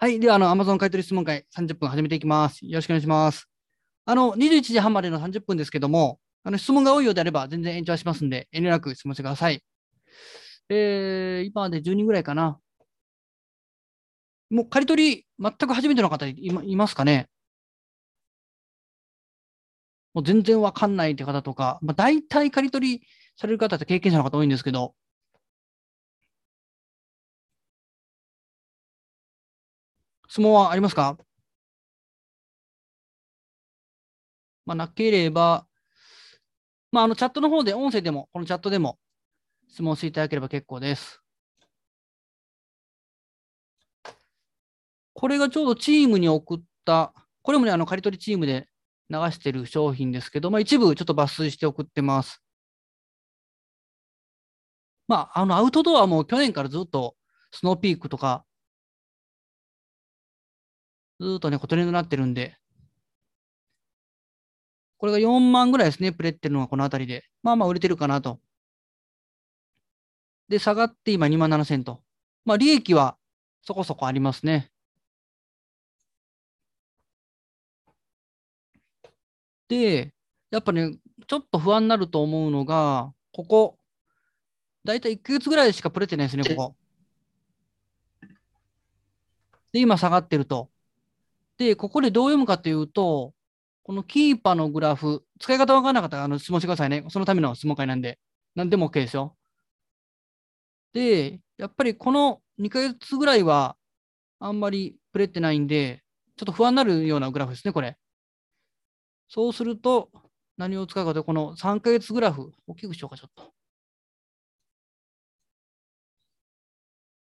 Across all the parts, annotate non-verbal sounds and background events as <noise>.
はい。では、あの、Amazon 買取質問会30分始めていきます。よろしくお願いします。あの、21時半までの30分ですけども、あの、質問が多いようであれば全然延長しますんで、遠慮なく質問してください。えー、今まで10人ぐらいかな。もう、刈り取り、全く初めての方いまいますかね？もう全然わかんないって方とか、まあ、大体刈り取りされる方って経験者の方多いんですけど、質問はありますか？まあ、なければ、まあ、あの、チャットの方で、音声でも、このチャットでも質問していただければ結構です。これがちょうどチームに送った、これもね、あの、刈り取りチームで流してる商品ですけど、まあ、一部ちょっと抜粋して送ってます。まあ、あの、アウトドアも去年からずっと、スノーピークとか、ずっとね、トレンドになってるんで、これが4万ぐらいですね、プレってるのがこのあたりで。まあまあ売れてるかなと。で、下がって今2万7000と。まあ利益はそこそこありますね。で、やっぱね、ちょっと不安になると思うのが、ここ、だいたい1ヶ月ぐらいしかプレってないですね、ここ。で、今下がってると。で、ここでどう読むかというと、このキーパーのグラフ、使い方わからなかったらあの質問してくださいね。そのための質問会なんで。何でも OK ですよ。で、やっぱりこの2ヶ月ぐらいはあんまりプレってないんで、ちょっと不安になるようなグラフですね、これ。そうすると、何を使うかというと、この3ヶ月グラフ、大きくしようか、ちょっと。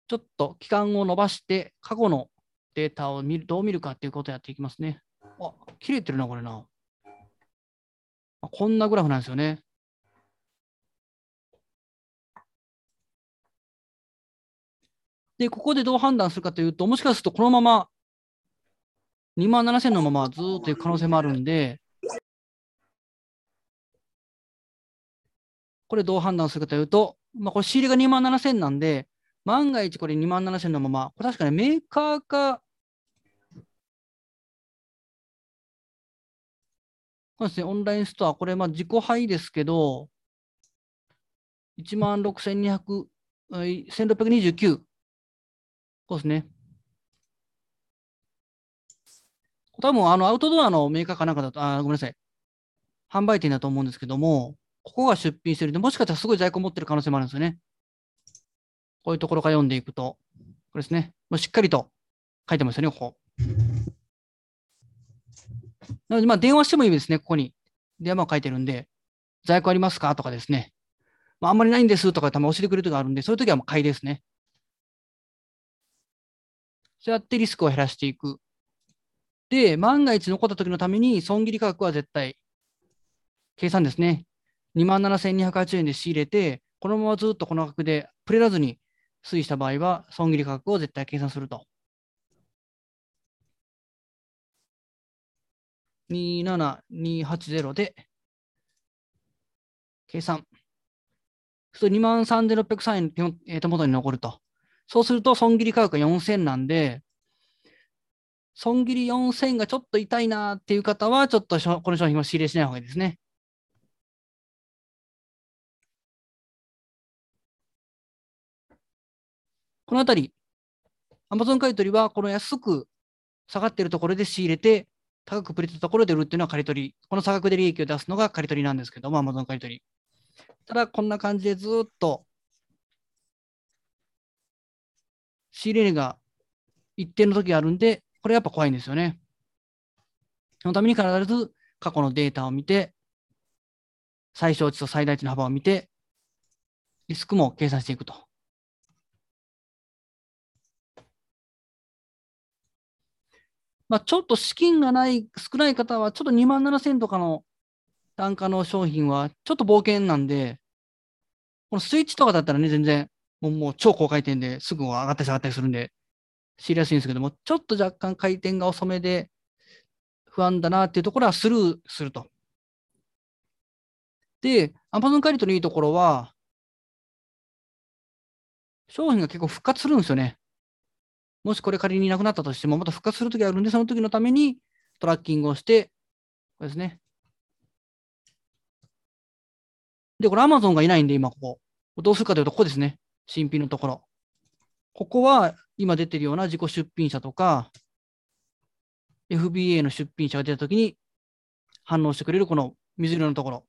ちょっと期間を伸ばして、過去のデータを見るどう見るかっていうことをやっていきますね。あ、切れてるな、これな。こんなグラフなんですよね。で、ここでどう判断するかというと、もしかするとこのまま2万7000のままずっといく可能性もあるんで、これどう判断するかというと、まあ、これ仕入れが2万7000なんで、万が一これ2万7000のまま、これ確かにメーカーか、そうですね、オンラインストア、これまあ自己配ですけど、1万6200、1629。そうですね。多分あのアウトドアのメーカーかなんかだと、あごめんなさい。販売店だと思うんですけども、ここが出品してるんで、もしかしたらすごい在庫持ってる可能性もあるんですよね。こういうところから読んでいくと、これですね。もうしっかりと書いてますよね、ここ。なので、まあ、電話してもいいですね、ここに。電話を書いてるんで、在庫ありますか？とかですね。まあ、あんまりないんですとか、たまに教えてくれる時があるんで、そういう時はもう買いですね。そうやってリスクを減らしていく。で、万が一残った時のために、損切り価格は絶対、計算ですね。27,280円で仕入れて、このままずっとこの価格でプレらずに推移した場合は、損切り価格を絶対計算すると。27280で、計算。そうすると23,603円手もえー手元に残ると。そうすると、損切り価格が4000なんで、損切り4000がちょっと痛いなっていう方は、ちょっとこの商品を仕入れしない方がいいですね。このあたり、Amazon 買取はこの安く下がっているところで仕入れて、高くプレたところで売るっていうのは借り取り。この差額で利益を出すのが借り取りなんですけども、Amazon 借り取り。ただ、こんな感じでずっと仕入れ値が一定の時があるんで、これやっぱ怖いんですよね。そのために必ず過去のデータを見て、最小値と最大値の幅を見て、リスクも計算していくと。まあ、ちょっと資金がない、少ない方は、ちょっと2万7000とかの単価の商品は、ちょっと冒険なんで、このスイッチとかだったらね、全然、もうもう超高回転ですぐ上がったり下がったりするんで、知りやすいんですけども、ちょっと若干回転が遅めで不安だなっていうところはスルーすると。で、Amazon 借り取りいいところは、商品が結構復活するんですよね。もしこれ仮になくなったとしても、また復活するときがあるんで、その時のためにトラッキングをして、これですね。で、これ Amazon がいないんで、今ここ。どうするかというと、ここですね。新品のところ。ここは今出てるような自己出品者とか、FBA の出品者が出たときに反応してくれるこの水色のところ。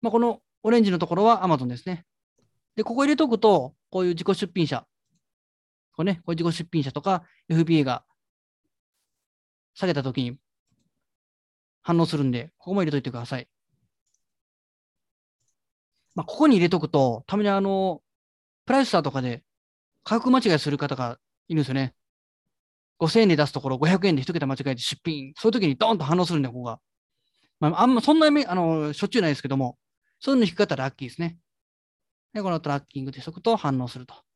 まあ、このオレンジのところは Amazon ですね。で、ここ入れとくと、こういう自己出品者、これね、こういう自己出品者とか FBA が下げたときに反応するんで、ここも入れといてください。まあ、ここに入れとくと、たまにあの、プライスターとかで価格間違いする方がいるんですよね。5000円で出すところ500円で一桁間違えて出品。そういう時にドーンと反応するんで、ここが。まあ、あんま、そんなにあの、しょっちゅうないですけども、そういうの引き方ラッキーですね。で、このトラッキングでしとくと反応すると。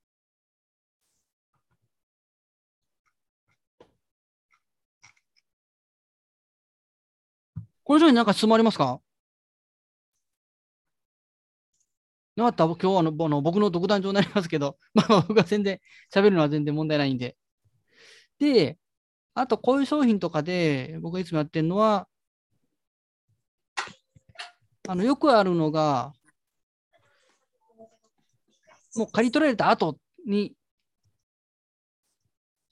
この商品なんか質問ありますか？なかった？今日はあの僕の独壇場になりますけど、<laughs> まあ僕が全然喋るのは全然問題ないんで。で、あとこういう商品とかで僕がいつもやってるのは、あのよくあるのが、もう刈り取られた後に、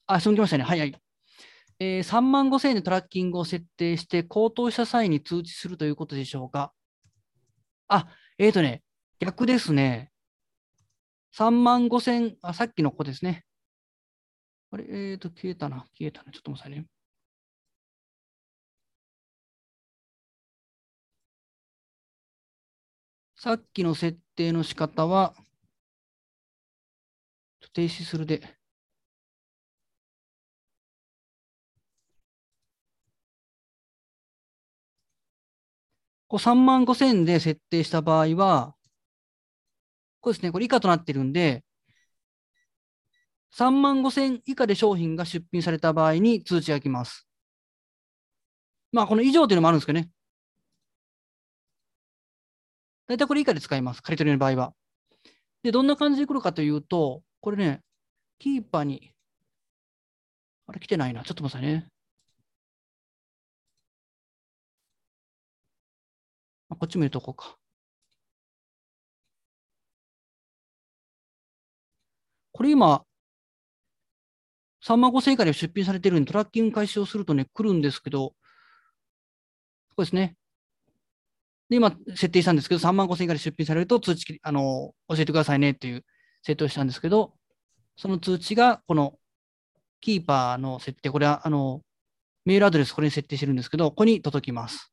あ、質問来ましたね。はいはい。えー、3万5千円でトラッキングを設定して、高騰した際に通知するということでしょうか？あ、えっ、ー、とね、逆ですね。3万5千、あ、さっきの子ですね。あれ、えっ、ー、と、消えたな、消えたな。ちょっと待ってくださいね。さっきの設定の仕方は、停止するで。こう3万5千で設定した場合は、これですね、これ以下となってるんで、3万5千以下で商品が出品された場合に通知が来ます。まあ、この以上というのもあるんですけどね。大体これ以下で使います。刈り取りの場合は。で、どんな感じで来るかというと、これね、キーパーに、あれ来てないな。ちょっと待ってくださいね。こっちも入れとこうか。これ今、3万5000円以下で出品されてるのにトラッキング開始をするとね、来るんですけど、ここですね。で、今、設定したんですけど、3万5000円以下で出品されると通知、あの、教えてくださいねっていう設定をしたんですけど、その通知が、このキーパーの設定、これは、あの、メールアドレス、これに設定してるんですけど、ここに届きます。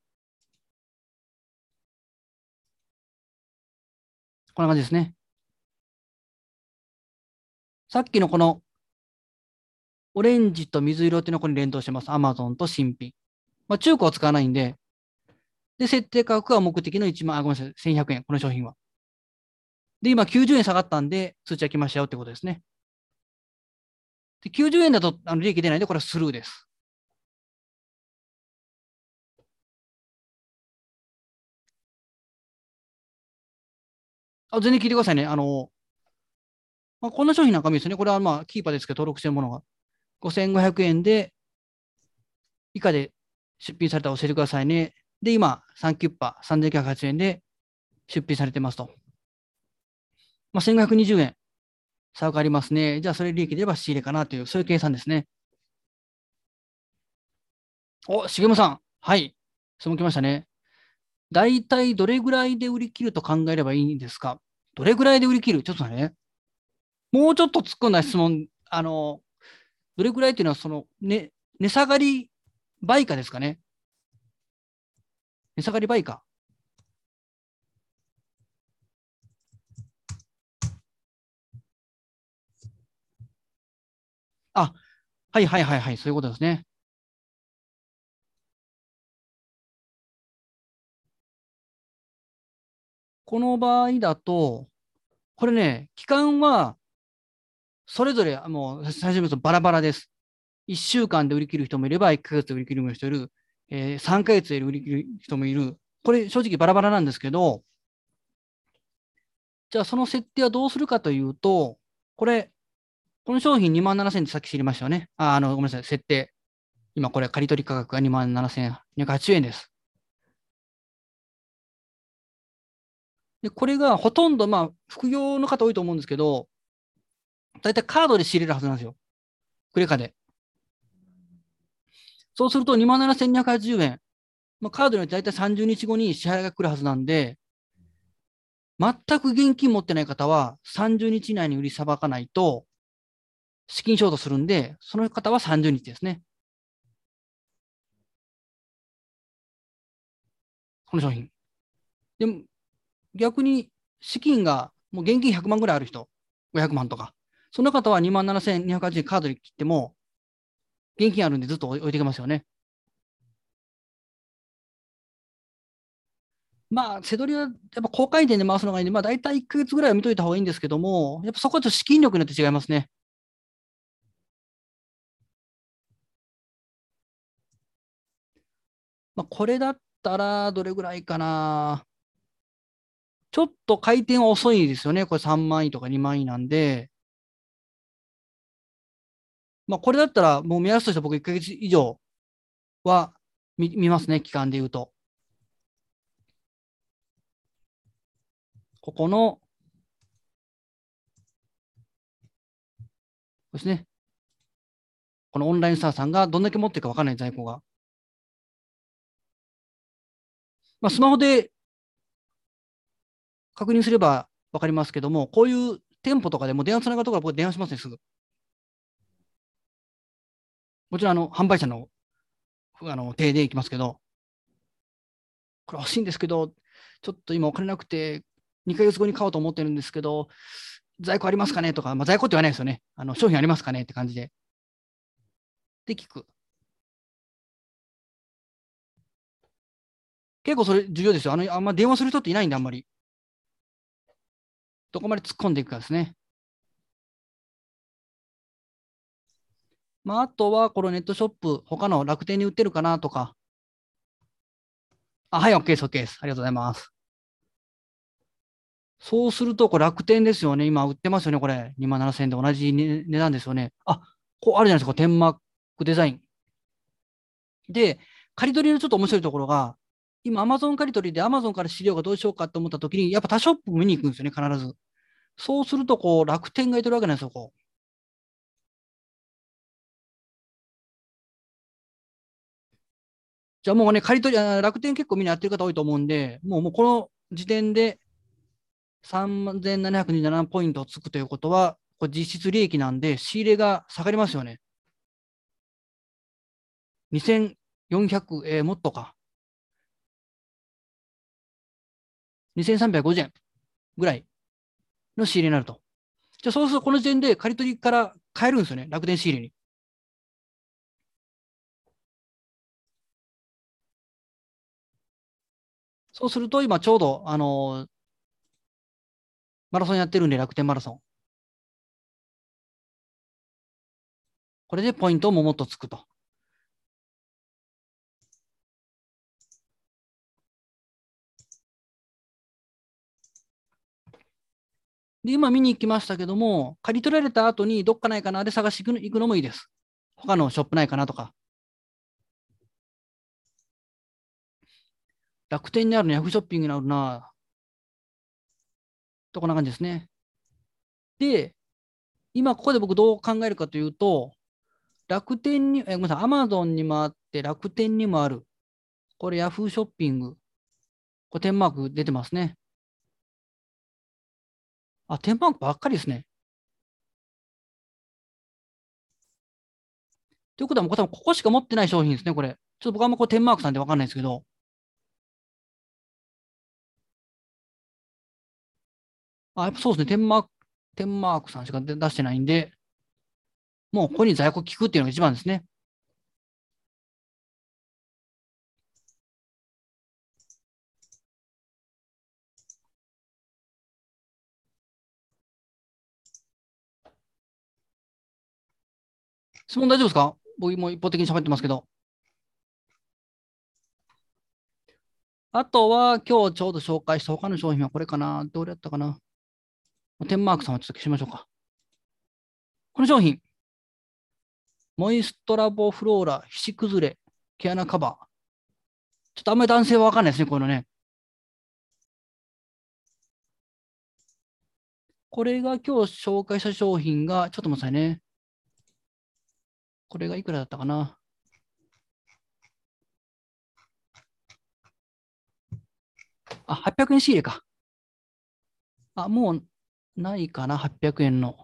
こんな感じですね。さっきのこのオレンジと水色っていうのはここに連動してます。Amazon と新品。まあ、中古は使わないんで、で、設定価格は目的の1万、あ、ごめんなさい、1100円、この商品は。で、今90円下がったんで、通知が来ましたよってことですね。で90円だとあの利益出ないんで、これはスルーです。あ全然聞いてくださいね。あの、まあ、こんな商品なんか見ですね。これはまあ、キーパーですけど、登録してるものが。5500円で、以下で出品されたら教えてくださいね。で、今、3キュッパ3980円で出品されてますと。まあ、1520円差がありますね。じゃあ、それ利益で言えば仕入れかなという、そういう計算ですね。お、重野さん。はい。質問来ましたね。大体どれぐらいで売り切ると考えればいいんですか？どれぐらいで売り切る？ちょっとね。もうちょっと突っ込んだ質問、あの、どれぐらいっていうのは、その、ね、値下がり倍価ですかね？値下がり倍価。あ、はいはいはいはい、そういうことですね。この場合だと、これね、期間は、それぞれ、もう、最初に言うとバラバラです。1週間で売り切る人もいれば、1ヶ月で売り切る人もいる、えー、3ヶ月で売り切る人もいる。これ、正直バラバラなんですけど、じゃあ、その設定はどうするかというと、これ、この商品2万7000ってさっき知りましたよね。あ、あの、ごめんなさい、設定。今これ、借取り価格が2万7280円です。で、これがほとんど、まあ、副業の方多いと思うんですけど、大体カードで仕入れるはずなんですよ。クレカで。そうすると27,280円。まあ、カードによって大体30日後に支払いが来るはずなんで、全く現金持ってない方は30日以内に売りさばかないと、資金ショートするんで、その方は30日ですね。この商品。でも、逆に資金がもう現金100万ぐらいある人、500万とか、その方は2万7280円カードに切っても、現金あるんでずっと置いていけますよね。まあ、せどりはやっぱ高回転で回すのがいいんで、まあ、大体1ヶ月ぐらいは見といた方がいいんですけども、やっぱそこはちょっと資金力によって違いますね。まあ、これだったらどれぐらいかな。ちょっと回転は遅いですよね。これ3万位とか2万位なんで。まあ、これだったら、もう目安として僕1ヶ月以上は見見ますね、期間で言うと。ここの、ですね。このオンラインスターさんがどんだけ持ってるか分からない在庫が。まあ、スマホで確認すれば分かりますけども、こういう店舗とかでも電話つながるところは僕電話しますね、すぐ。もちろん、あの、販売者の、あの、手でいきますけど、これ欲しいんですけど、ちょっと今お金なくて、2ヶ月後に買おうと思ってるんですけど、在庫ありますかね？とか、まあ、在庫って言わないですよね。あの商品ありますかね？って感じで。で、聞く。結構それ重要ですよ。あの、あんま電話する人っていないんで、あんまり。どこまで突っ込んでいくかですね。まあ、あとは、このネットショップ、他の楽天に売ってるかなとか。あ、はい、OK です、OK です。ありがとうございます。そうすると、これ楽天ですよね。今売ってますよね、これ。2万7000円で同じ値段ですよね。あ、こうあるじゃないですか、天幕デザイン。で、仮取りのちょっと面白いところが、今、アマゾン借り取りでアマゾンから資料がどうしようかと思ったときに、やっぱ他ショップ見に行くんですよね、必ず。そうすると、こう、楽天がいてるわけなんですよ、こう。じゃあもうね、借り取り、楽天結構みんなやってる方多いと思うんで、もうもうこの時点で3727ポイントつくということは、これ実質利益なんで、仕入れが下がりますよね。2400、えー、もっとか。2350円ぐらいの仕入れになると。じゃあそうするとこの時点で借り取りから買えるんですよね。楽天仕入れに。そうすると今ちょうど、あのー、マラソンやってるんで楽天マラソン。これでポイントももっとつくと。で、今見に行きましたけども、借り取られた後にどっかないかなで探し行くのもいいです。他のショップないかなとか。楽天にあるの、ヤフーショッピングにあるな。とこんな感じですね。で、今ここで僕どう考えるかというと、楽天に、えごめんなさい、アマゾンにもあって、楽天にもある。これヤフーショッピング。これ点マーク出てますね。あ、点マークばっかりですね。ということは、もう多分ここしか持ってない商品ですね、これ。ちょっと僕はあんまこう点マークさんでわかんないですけど。あ、やっぱそうですね。点マーク、点マークさんしか出してないんで、もうここに在庫聞くっていうのが一番ですね。質問大丈夫ですか？僕も一方的に喋ってますけど。あとは、今日ちょうど紹介した他の商品はこれかなどれやったかな天マークさんはちょっと消しましょうか。この商品、モイストラボフローラ、皮脂崩れ、毛穴カバー。ちょっとあんまり男性はわかんないですね、こういうのね。これが今日紹介した商品が、ちょっと待ってくださいね。これがいくらだったかな？あ、800円仕入れか。あ、もうないかな、800円の。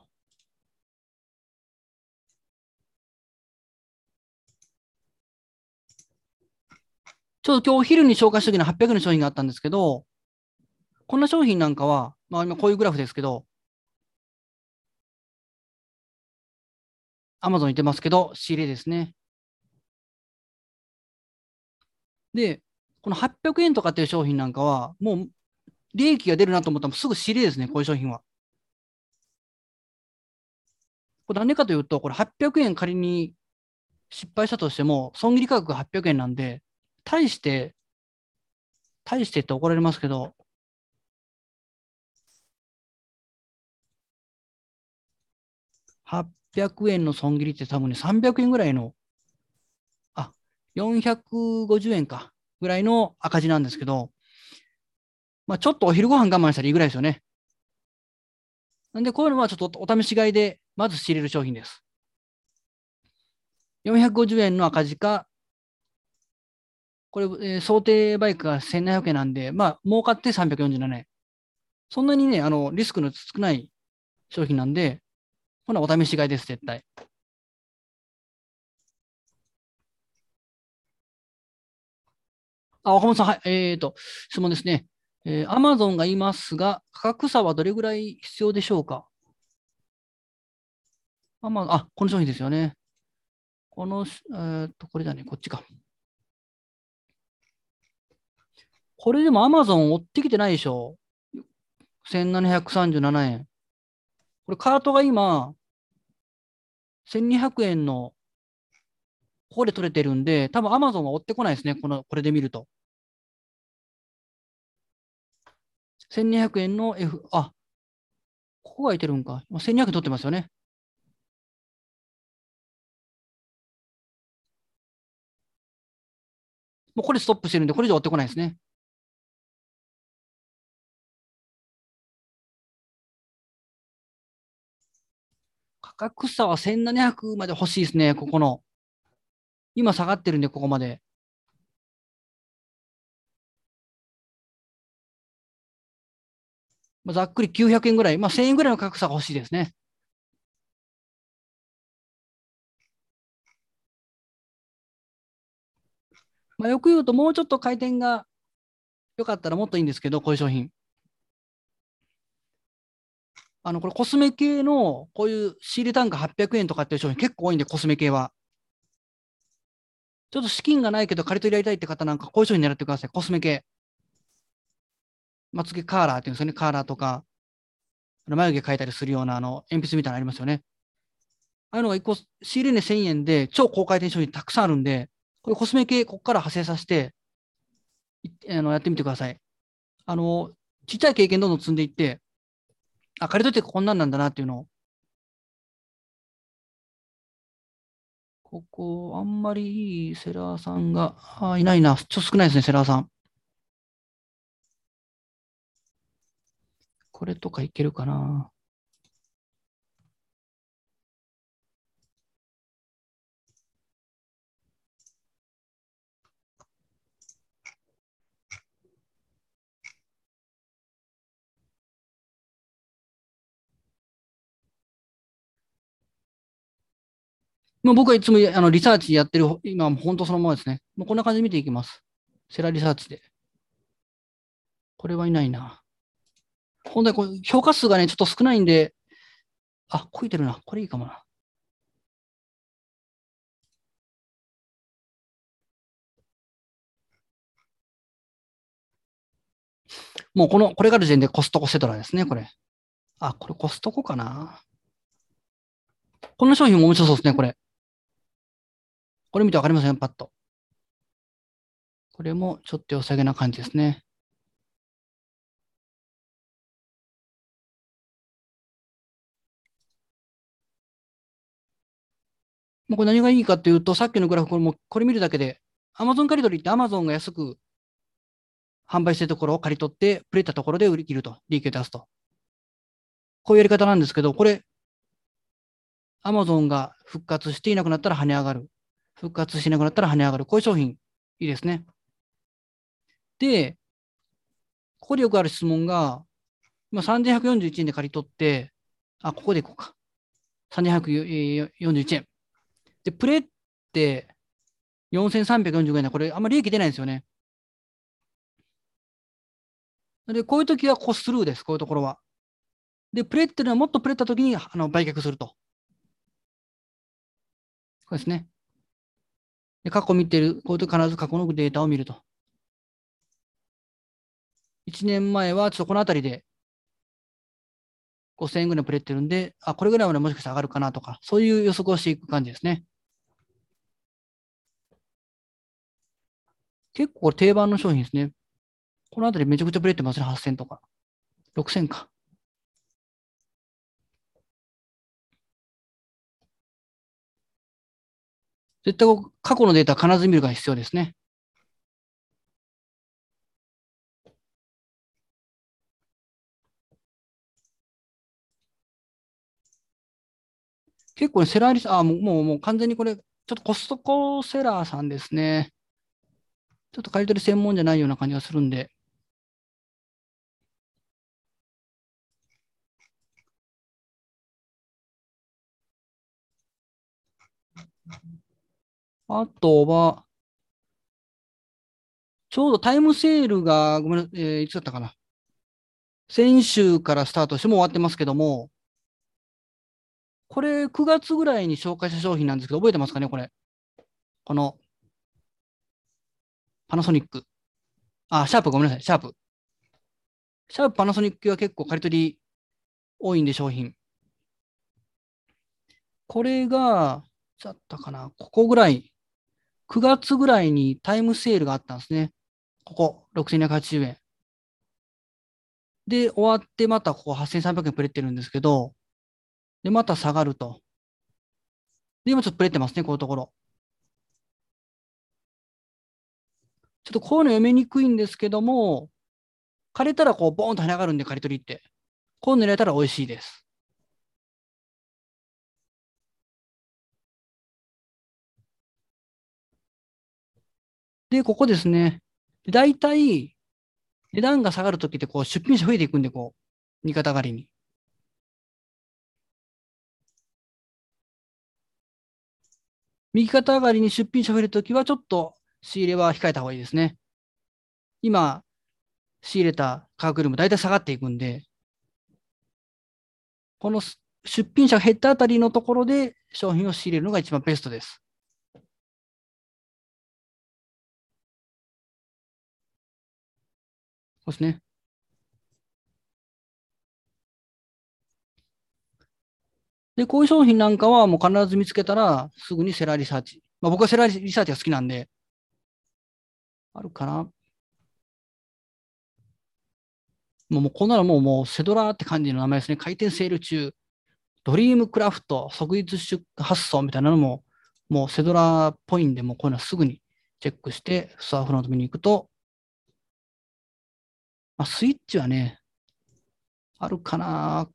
ちょっと今日お昼に紹介した時に800円の商品があったんですけど、こんな商品なんかは、まあ今こういうグラフですけど、アマゾンに出ますけど、仕入れですね。で、この800円とかっていう商品なんかは、もう利益が出るなと思ったらすぐ仕入れですね、こういう商品は。これなんでかというと、これ800円仮に失敗したとしても、損切り価格が800円なんで、対して、対してって怒られますけど、800円の損切りって多分ね、300円ぐらいの、あ、450円か、ぐらいの赤字なんですけど、まあ、ちょっとお昼ご飯我慢したらいいぐらいですよね。なんで、こういうのはちょっとお試し買いで、まず仕入れる商品です。450円の赤字か、これ、えー、想定バイクが1700円なんで、まあ、儲かって347円。そんなにね、あの、リスクの少ない商品なんで、ほな、お試し買いです、絶対。あ、岡本さん、はい。えっ、ー、と、質問ですね。えー、Amazon がいますが、価格差はどれぐらい必要でしょうか？あ、まあ、あ、この商品ですよね。この、えー、っと、これだね、こっちか。これでも Amazon 追ってきてないでしょ ?1737 円。これカートが今、1200円の、ここで取れてるんで、多分 Amazon は追ってこないですね。この、これで見ると。1200円の F、あ、ここがいてるんか。1200円取ってますよね。もうこれストップしてるんで、これ以上追ってこないですね。価格差は1700まで欲しいですね、ここの。今下がってるんで、ここまで。まあ、ざっくり900円ぐらい、まあ、1000円ぐらいの価格差が欲しいですね。まあ、よく言うと、もうちょっと回転が良かったらもっといいんですけど、こういう商品。あの、これコスメ系の、こういう仕入れ単価800円とかっていう商品結構多いんで、コスメ系は。ちょっと資金がないけど、借り取りやりたいって方なんか、こういう商品狙ってください。コスメ系。まつげカーラーっていうんですよね。カーラーとか、眉毛描いたりするような、あの、鉛筆みたいなのありますよね。ああいうのが1個、仕入れ値1000円で、超高回転商品たくさんあるんで、これコスメ系、ここから派生させて、あのやってみてください。あの、ちっちゃい経験どんどん積んでいって、あ、借りといてこんなんなんだなっていうのを。ここ、あんまりいいセラーさんが、あ、いないな。ちょっと少ないですね、セラーさん。これとかいけるかな。もう僕はいつもあのリサーチやってる、今も本当そのままですね。もうこんな感じで見ていきます。セラリサーチで。これはいないな。本当に評価数がね、ちょっと少ないんで、あ、こいてるな。これいいかもな。もうこの、これがる時点でコストコセトラですね、これ。あ、これコストコかな。この商品も面白そうですね、これ。これ見てわかりません？パッと。これもちょっと良さげな感じですね。まあ、これ何がいいかというと、さっきのグラフ、これもこれ見るだけで、Amazon 借り取りって Amazon が安く販売してるところを借り取って、プレたところで売り切ると、利益を出すと。こういうやり方なんですけど、これ、Amazon が復活していなくなったら跳ね上がる。復活しなくなったら跳ね上がる。こういう商品、いいですね。で、ここでよくある質問が、今3141円で借り取って、あ、ここでいこうか。3141円。で、プレって4345円だ。これあんまり利益出ないんですよね。で、こういう時はコスルーです。こういうところは。で、プレっていうのはもっとプレった時にあの売却すると。これですね。で、過去見てる、こういうと必ず過去のデータを見ると。1年前はちょっとこの辺りで5000円ぐらいプレってるんで、あ、これぐらいまでもしかしたら上がるかなとか、そういう予測をしていく感じですね。結構定番の商品ですね。この辺りめちゃくちゃプレってますね、8000とか。6000か。絶対過去のデータ必ず見るが必要ですね。結構ね、セラーリス、あ、もう、もう、もう完全にこれ、ちょっとコストコセラーさんですね。ちょっと借り取り専門じゃないような感じがするんで。あとは、ちょうどタイムセールが、ごめん、えー、いつだったかな。先週からスタートしても終わってますけども、これ9月ぐらいに紹介した商品なんですけど、覚えてますかね、これ。この、パナソニック。あ、シャープごめんなさい、シャープ。シャープパナソニックは結構借り取り多いんで、商品。これが、だったかな、ここぐらい、9月ぐらいにタイムセールがあったんですね。ここ、6280円。で、終わってまたここ8300円プレってるんですけど、で、また下がると。で、今ちょっとプレってますね、こういうところ。ちょっとこういうの読みにくいんですけども、枯れたらこう、ボーンと跳ね上がるんで、刈り取りって。こういうの入れたら美味しいです。で、ここですね。大体、値段が下がるときって、こう、出品者増えていくんで、こう、右肩上がりに。右肩上がりに出品者増えるときは、ちょっと仕入れは控えた方がいいですね。今、仕入れた価格よりも大体下がっていくんで、この出品者が減ったあたりのところで商品を仕入れるのが一番ベストです。そうですね。で、こういう商品なんかはもう必ず見つけたらすぐにセラリサーチ。まあ、僕はセラリサーチが好きなんで、あるかな。もうこんなのもうもうセドラーって感じの名前ですね。回転セール中、ドリームクラフト、即日出発送みたいなのも、もうセドラーっぽいんで、もうこういうのはすぐにチェックして、スワーフロント見に行くと、まあ、スイッチはね、あるかな。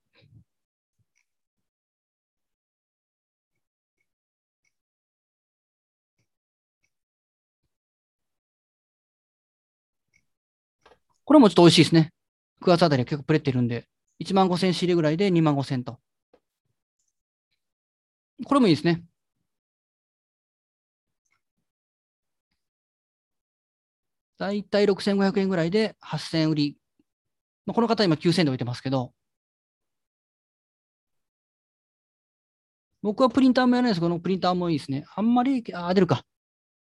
これもちょっと美味しいですね。9月あたりは結構プレってるんで、1万5000仕入れぐらいで2万5000と。これもいいですね。だいたい6500円ぐらいで8000円売り。まあ、この方今9000円で置いてますけど、僕はプリンターもやらないですけど、このプリンターもいいですね。あんまり、あ、出るか。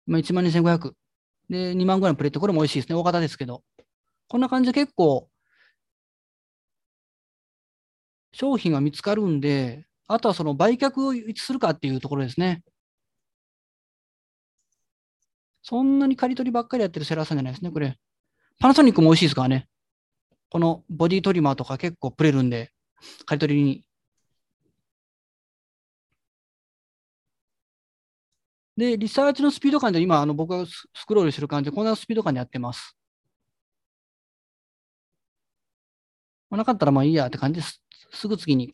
今1万2500。で、2万ぐらいのプレート、これも美味しいですね。大型ですけど。こんな感じで結構、商品が見つかるんで、あとはその売却をいつするかっていうところですね。そんなに刈り取りばっかりやってるセラーさんじゃないですね、これ。パナソニックも美味しいですからね。このボディトリマーとか結構プレるんで、刈り取りにで、リサーチのスピード感で今、あの僕がスクロールしてる感じで、こんなスピード感でやってます。なかったらまあいいやって感じです。すぐ次に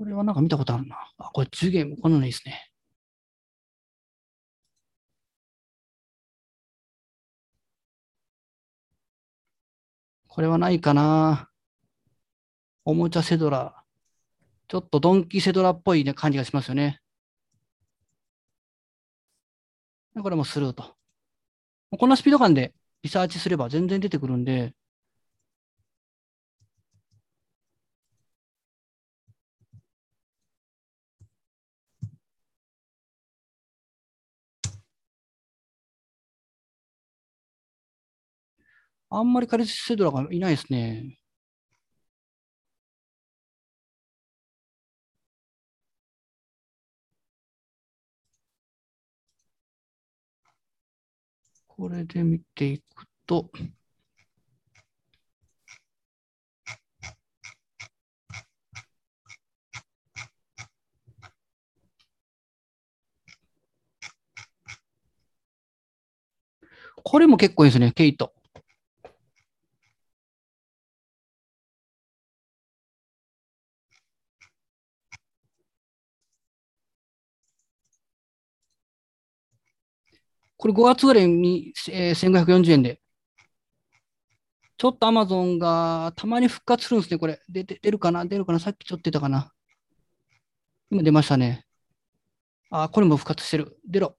これはなんか見たことあるな。あ、これ10ゲーム、こんなのいいですね。これはないかな。おもちゃセドラ。ちょっとドンキセドラっぽい、ね、感じがしますよね。これもスルーと。こんなスピード感でリサーチすれば全然出てくるんで、あんまりカリスセドラがいないですね。これで見ていくと、これも結構いいですね、ケイト。これ5月ぐらいに、えー、1540円で。ちょっとアマゾンがたまに復活するんですね、これ。出出るかな？出るかな？さっきちょっと出たかな今出ましたね。あ、これも復活してる。出ろ。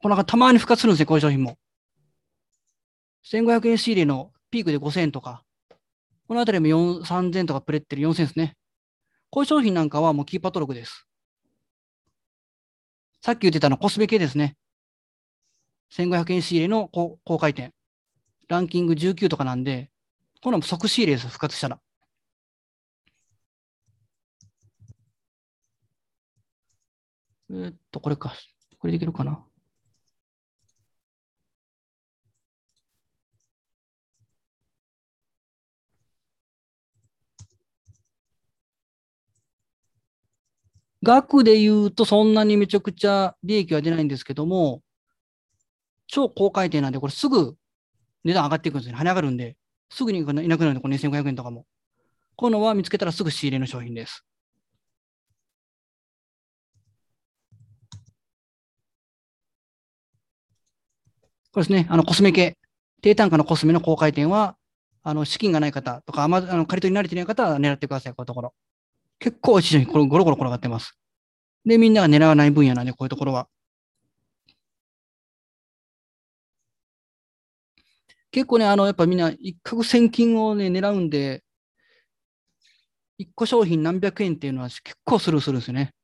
この中たまに復活するんですね、こういう商品も。1500円仕入れのピークで5000円とか。このあたりも3000とかプレってる4000ですね。こういう商品なんかはもうキーパー登録です。さっき言ってたのコスメ系ですね。1500円仕入れの高回転。ランキング19とかなんで、この即仕入れです、復活したら。えー、っと、これか。これできるかな。額で言うとそんなにめちゃくちゃ利益は出ないんですけども、超高回転なんで、これすぐ値段上がっていくんですね。跳ね上がるんで、すぐにいなくなるんで、この2500円とかも。こういうのは見つけたらすぐ仕入れの商品です。これですね、あのコスメ系。低単価のコスメの高回転は、あの資金がない方とか、あま、あの借り取り慣れてない方は狙ってください、こういうところ。結構一緒にゴロゴロ転がってます。で、みんなが狙わない分野なんで、こういうところは。結構ね、あの、やっぱみんな一攫千金をね、狙うんで、一個商品何百円っていうのは結構スルーするんですよね。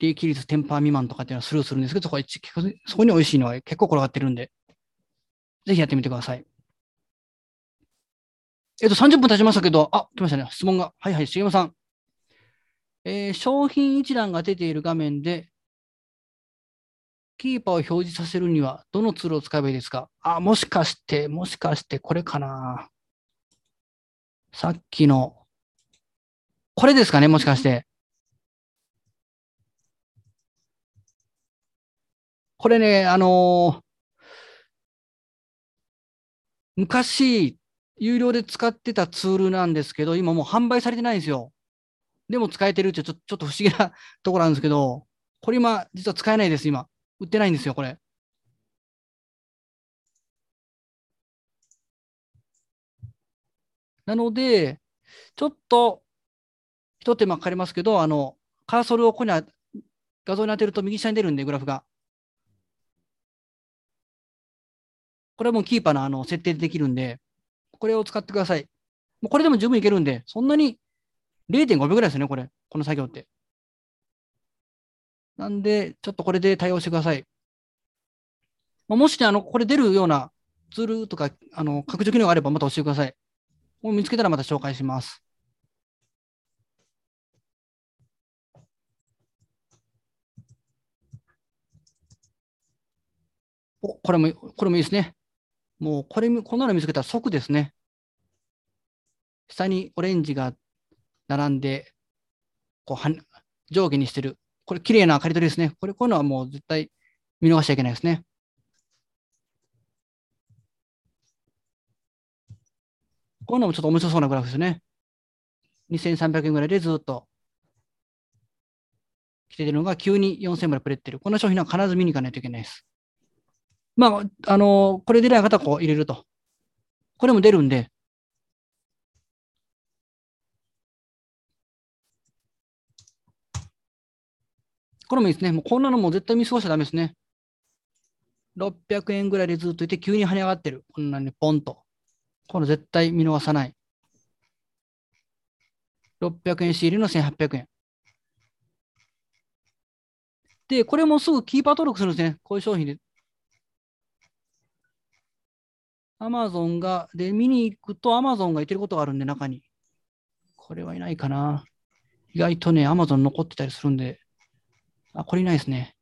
利益率10%未満とかっていうのはスルーするんですけど、そこそこに美味しいのは結構転がってるんで、ぜひやってみてください。えっと、30分経ちましたけど、あ、来ましたね。質問が。はいはい、重山さん。えー、商品一覧が出ている画面で、キーパーを表示させるには、どのツールを使えばいいですか？あ、もしかして、もしかして、これかな。さっきの、これですかね、もしかして。これね、あのー、昔、有料で使ってたツールなんですけど、今もう販売されてないんですよ。でも使えてるってちょちょっと不思議なところなんですけど、これ今、実は使えないです、今。売ってないんですよ、これ。なので、ちょっと、一手間かかりますけど、あの、カーソルをここに画像に当てると右下に出るんで、グラフが。これはもうキーパーのあの設定でできるんで、これを使ってください。もうこれでも十分いけるんで、そんなに0.5秒ぐらいですね、これ。この作業って。なんで、ちょっとこれで対応してください。まあもしね、あの、これ出るようなツールとか、あの、拡張機能があればまた教えてください。もう見つけたらまた紹介します。お、これも、これもいいですね。もう、これ、こんなの見つけたら即ですね。下にオレンジがあっ並んで、こうは上下にしてる。これ、綺麗な刈り取りですね。これ、こういうのはもう絶対見逃しちゃいけないですね。こういうのもちょっと面白そうなグラフですね。2300円ぐらいでずっと来てるのが急に4000円までプレってる。この商品は必ず見に行かないといけないです。まあ、あの、これ出ない方はこう入れると。これも出るんで、これもいいですね。もうこんなのも絶対見過ごしちゃダメですね。600円ぐらいでずっといて、急に跳ね上がってる。こんなにポンと。この絶対見逃さない。600円仕入れの1800円。で、これもすぐキーパー登録するんですね。こういう商品で。アマゾンが、で、見に行くとアマゾンがいてることがあるんで、中に。これはいないかな。意外とね、アマゾン残ってたりするんで。あ、これいないですね。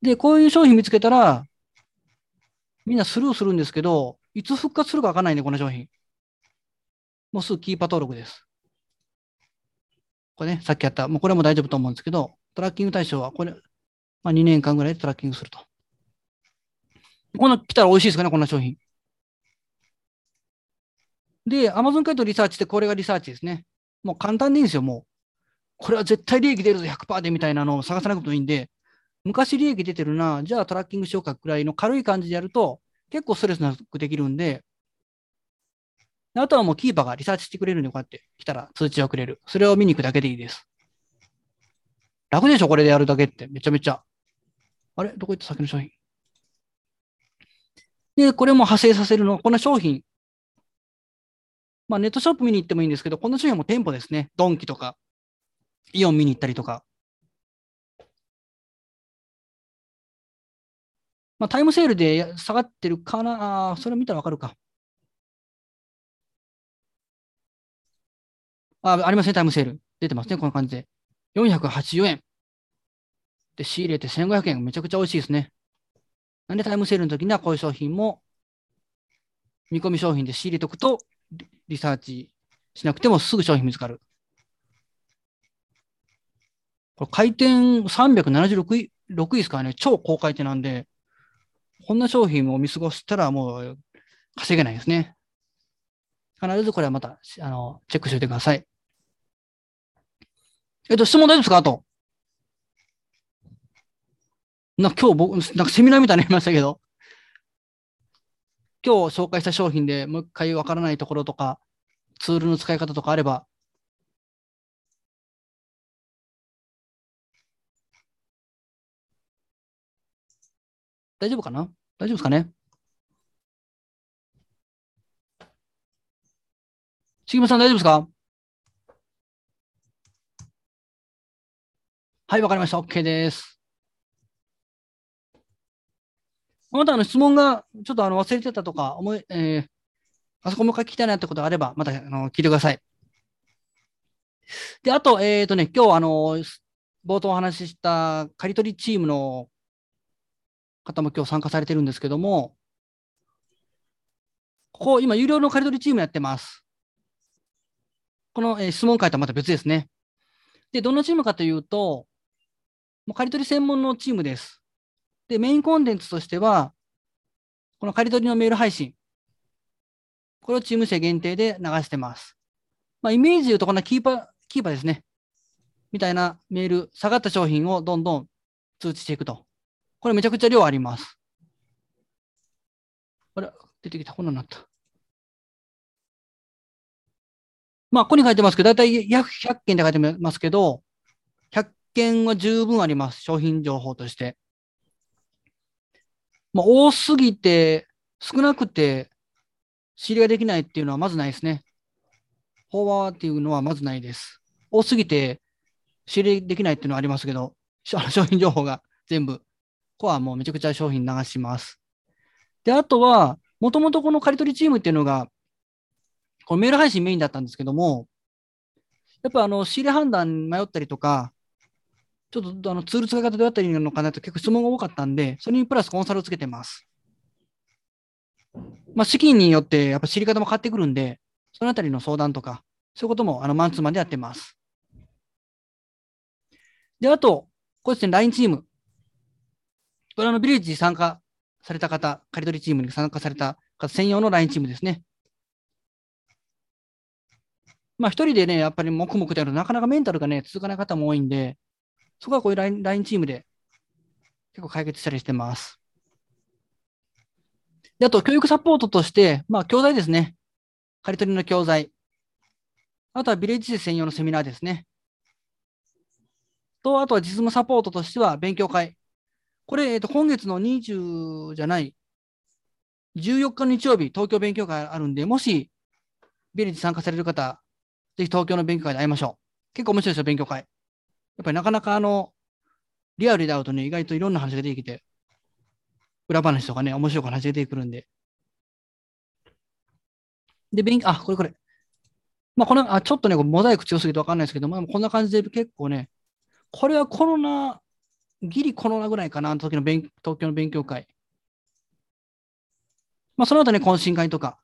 で、こういう商品見つけたら、みんなスルーするんですけど、いつ復活するかわかんないね、この商品。もうすぐキーパー登録です。これね、さっきやった、もうこれも大丈夫と思うんですけど、トラッキング対象は、これ、まあ、2年間ぐらいでトラッキングすると。こんな来たら美味しいですかね、こんな商品。で、Amazon 回答リサーチってこれがリサーチですね。もう簡単でいいんですよ、もう。これは絶対利益出るぞ100%でみたいなのを探さなくてもいいんで、昔利益出てるな、じゃあトラッキングしようかくらいの軽い感じでやると、結構ストレスなくできるんで、あとはもうキーパーがリサーチしてくれるんで、こうやって来たら通知をくれる。それを見に行くだけでいいです。楽でしょこれでやるだけって。めちゃめちゃ。あれ？どこ行った先の商品？で、これも派生させるの。この商品。まあ、ネットショップ見に行ってもいいんですけど、この商品も店舗ですね。ドンキとか、イオン見に行ったりとか。まあ、タイムセールで下がってるかな？あそれ見たらわかるか。あ、ありますね、タイムセール。出てますね、こんな感じで。484円。で、仕入れて1500円。めちゃくちゃ美味しいですね。なんでタイムセールの時にはこういう商品も見込み商品で仕入れておくとリサーチしなくてもすぐ商品見つかる。これ回転376位 ,6 位ですからね、超高回転なんで、こんな商品を見過ごしたらもう稼げないですね。必ずこれはまたあのチェックしておいてください。えっと、質問大丈夫ですか？あと。な今日僕、なんかセミナーみたいになりましたけど、今日紹介した商品でもう一回わからないところとか、ツールの使い方とかあれば、大丈夫かな？大丈夫ですかね？杉村さん大丈夫ですか？はい、わかりました。OK です。またあの質問がちょっとあの忘れてたとか、思いえー、あそこもう一回聞きたいなってことがあれば、またあの聞いてください。で、あと、えっ、ー、とね、今日あの、冒頭お話しした刈り取りチームの方も今日参加されてるんですけども、ここ、今、有料の刈り取りチームやってます。この、えー、質問会とはまた別ですね。で、どんなチームかというと、もう刈り取り専門のチームです。で、メインコンテンツとしては、この刈り取りのメール配信。これをチーム生限定で流してます。まあ、イメージで言うと、こんなキーパー、キーパーですね。みたいなメール、下がった商品をどんどん通知していくと。これめちゃくちゃ量あります。あれ、出てきた。こんなになった。まあ、ここに書いてますけど、だいたい約100件で書いてますけど、100件は十分あります。商品情報として。まあ、多すぎて、少なくて、仕入れができないっていうのはまずないですね。フォアっていうのはまずないです。多すぎて、仕入れできないっていうのはありますけど、商 <laughs> 品情報が全部、こはもうめちゃくちゃ商品流します。で、あとは、もともとこの刈り取りチームっていうのが、このメール配信メインだったんですけども、やっぱあの仕入れ判断迷ったりとか、ちょっとあのツール使い方どうやったらいいのかなと結構質問が多かったんで、それにプラスコンサルをつけてます。まあ、資金によってやっぱ知り方も変わってくるんで、そのあたりの相談とか、そういうこともあのマンツーマンでやってます。で、あと、これですね、LINE チーム。これあの、ビレッジ参加された方、刈り取りチームに参加された方専用の LINE チームですね。まあ、一人でね、やっぱり黙々とやるとなかなかメンタルがね、続かない方も多いんで、そこはこういう LINE, LINE チームで結構解決したりしてます。であと、教育サポートとして、まあ、教材ですね。刈り取りの教材。あとはビレッジ専用のセミナーですね。と、あとは実務サポートとしては勉強会。これ、えっと、今月の20じゃない、14日の日曜日、東京勉強会あるんで、もし、ビレッジ参加される方、ぜひ東京の勉強会で会いましょう。結構面白いですよ、勉強会。やっぱりなかなかあの、リアルで会うとね、意外といろんな話が出てきて、裏話とかね、面白い話が出てくるんで。で、勉強、あ、これこれ。まあ、この、あ、ちょっとね、モザイク強すぎてわかんないですけど、まあ、こんな感じで結構ね、これはコロナ、ギリコロナぐらいかな、あの時の勉東京の勉強会。まあ、その後ね、懇親会とか。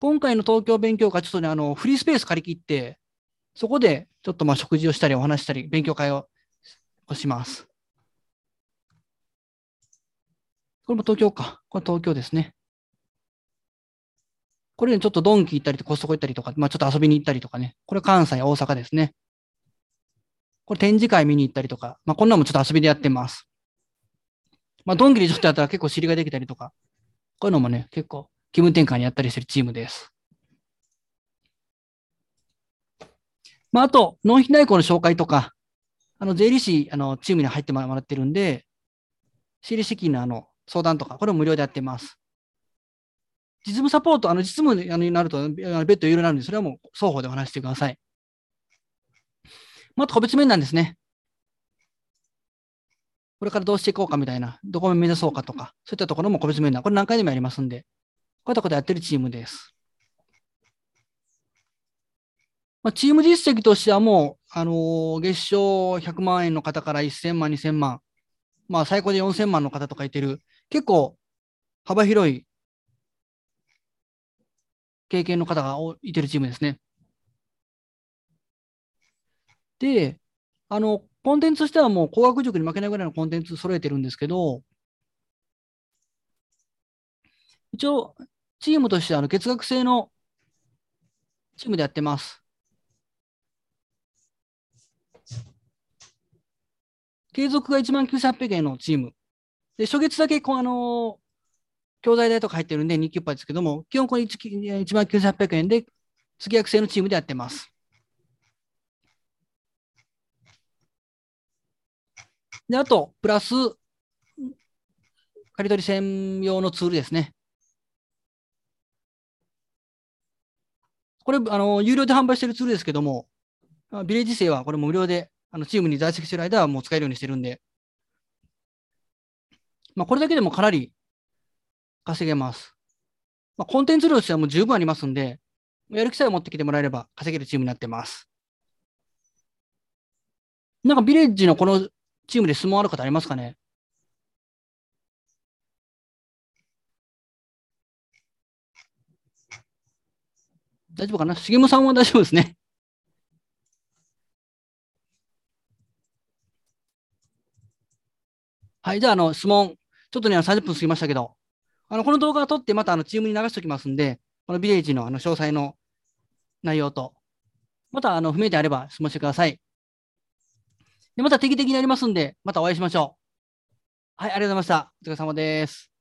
今回の東京勉強会、ちょっとね、あの、フリースペース借り切って、そこでちょっとまあ食事をしたりお話したり、勉強会をします。これも東京か。これ東京ですね。これね、ちょっとドンキ行ったりコストコ行ったりとか、まあちょっと遊びに行ったりとかね。これ関西、大阪ですね。これ展示会見に行ったりとか、まあこんなのもちょっと遊びでやってます。まあドンキでちょっとやったら結構知りができたりとか、こういうのもね、結構気分転換にやったりしてるチームです。まあ、あと、納品代行の紹介とか、あの、税理士、あの、チームに入ってもらってるんで、仕入れ資金のあの、相談とか、これも無料でやってます。実務サポート、あの、実務になると、別途有料なんで、それはもう双方でお話してください。また個別面談ですね。これからどうしていこうかみたいな、どこを目指そうかとか、そういったところも個別面談。これ何回でもやりますんで、こういったことやってるチームです。まあ、チーム実績としてはもう、あのー、月賞100万円の方から1000万、2000万、まあ、最高で4000万の方とかいてる、結構幅広い経験の方がいてるチームですね。で、あの、コンテンツとしてはもう工学塾に負けないぐらいのコンテンツ揃えてるんですけど、一応、チームとしてあの月額制のチームでやってます。継続が1万9800円のチーム。で、初月だけこう、あの教材代とか入ってるんで2級パーですけども、基本これ 1, 1万9800円で月額制のチームでやってます。で、あと、プラス、刈り取り専用のツールですね。これ、あの、有料で販売しているツールですけども、ビレッジ生はこれも無料で、あのチームに在籍している間はもう使えるようにしてるんで、まあ、これだけでもかなり稼げます。まあ、コンテンツ量としてはもう十分ありますんで、やる気さえ持ってきてもらえれば稼げるチームになってます。なんかビレッジのこのチームで質問ある方ありますかね？大丈夫かな？杉本さんは大丈夫ですね。はい、じゃあ、あの、質問、ちょっとね、30分過ぎましたけど、あの、この動画を撮って、またあのチームに流しておきますんで、このビレッジのあの詳細の内容と、またあの不明であれば質問してください。でまた定期的にやりますんで、またお会いしましょう。はい、ありがとうございました。お疲れ様です。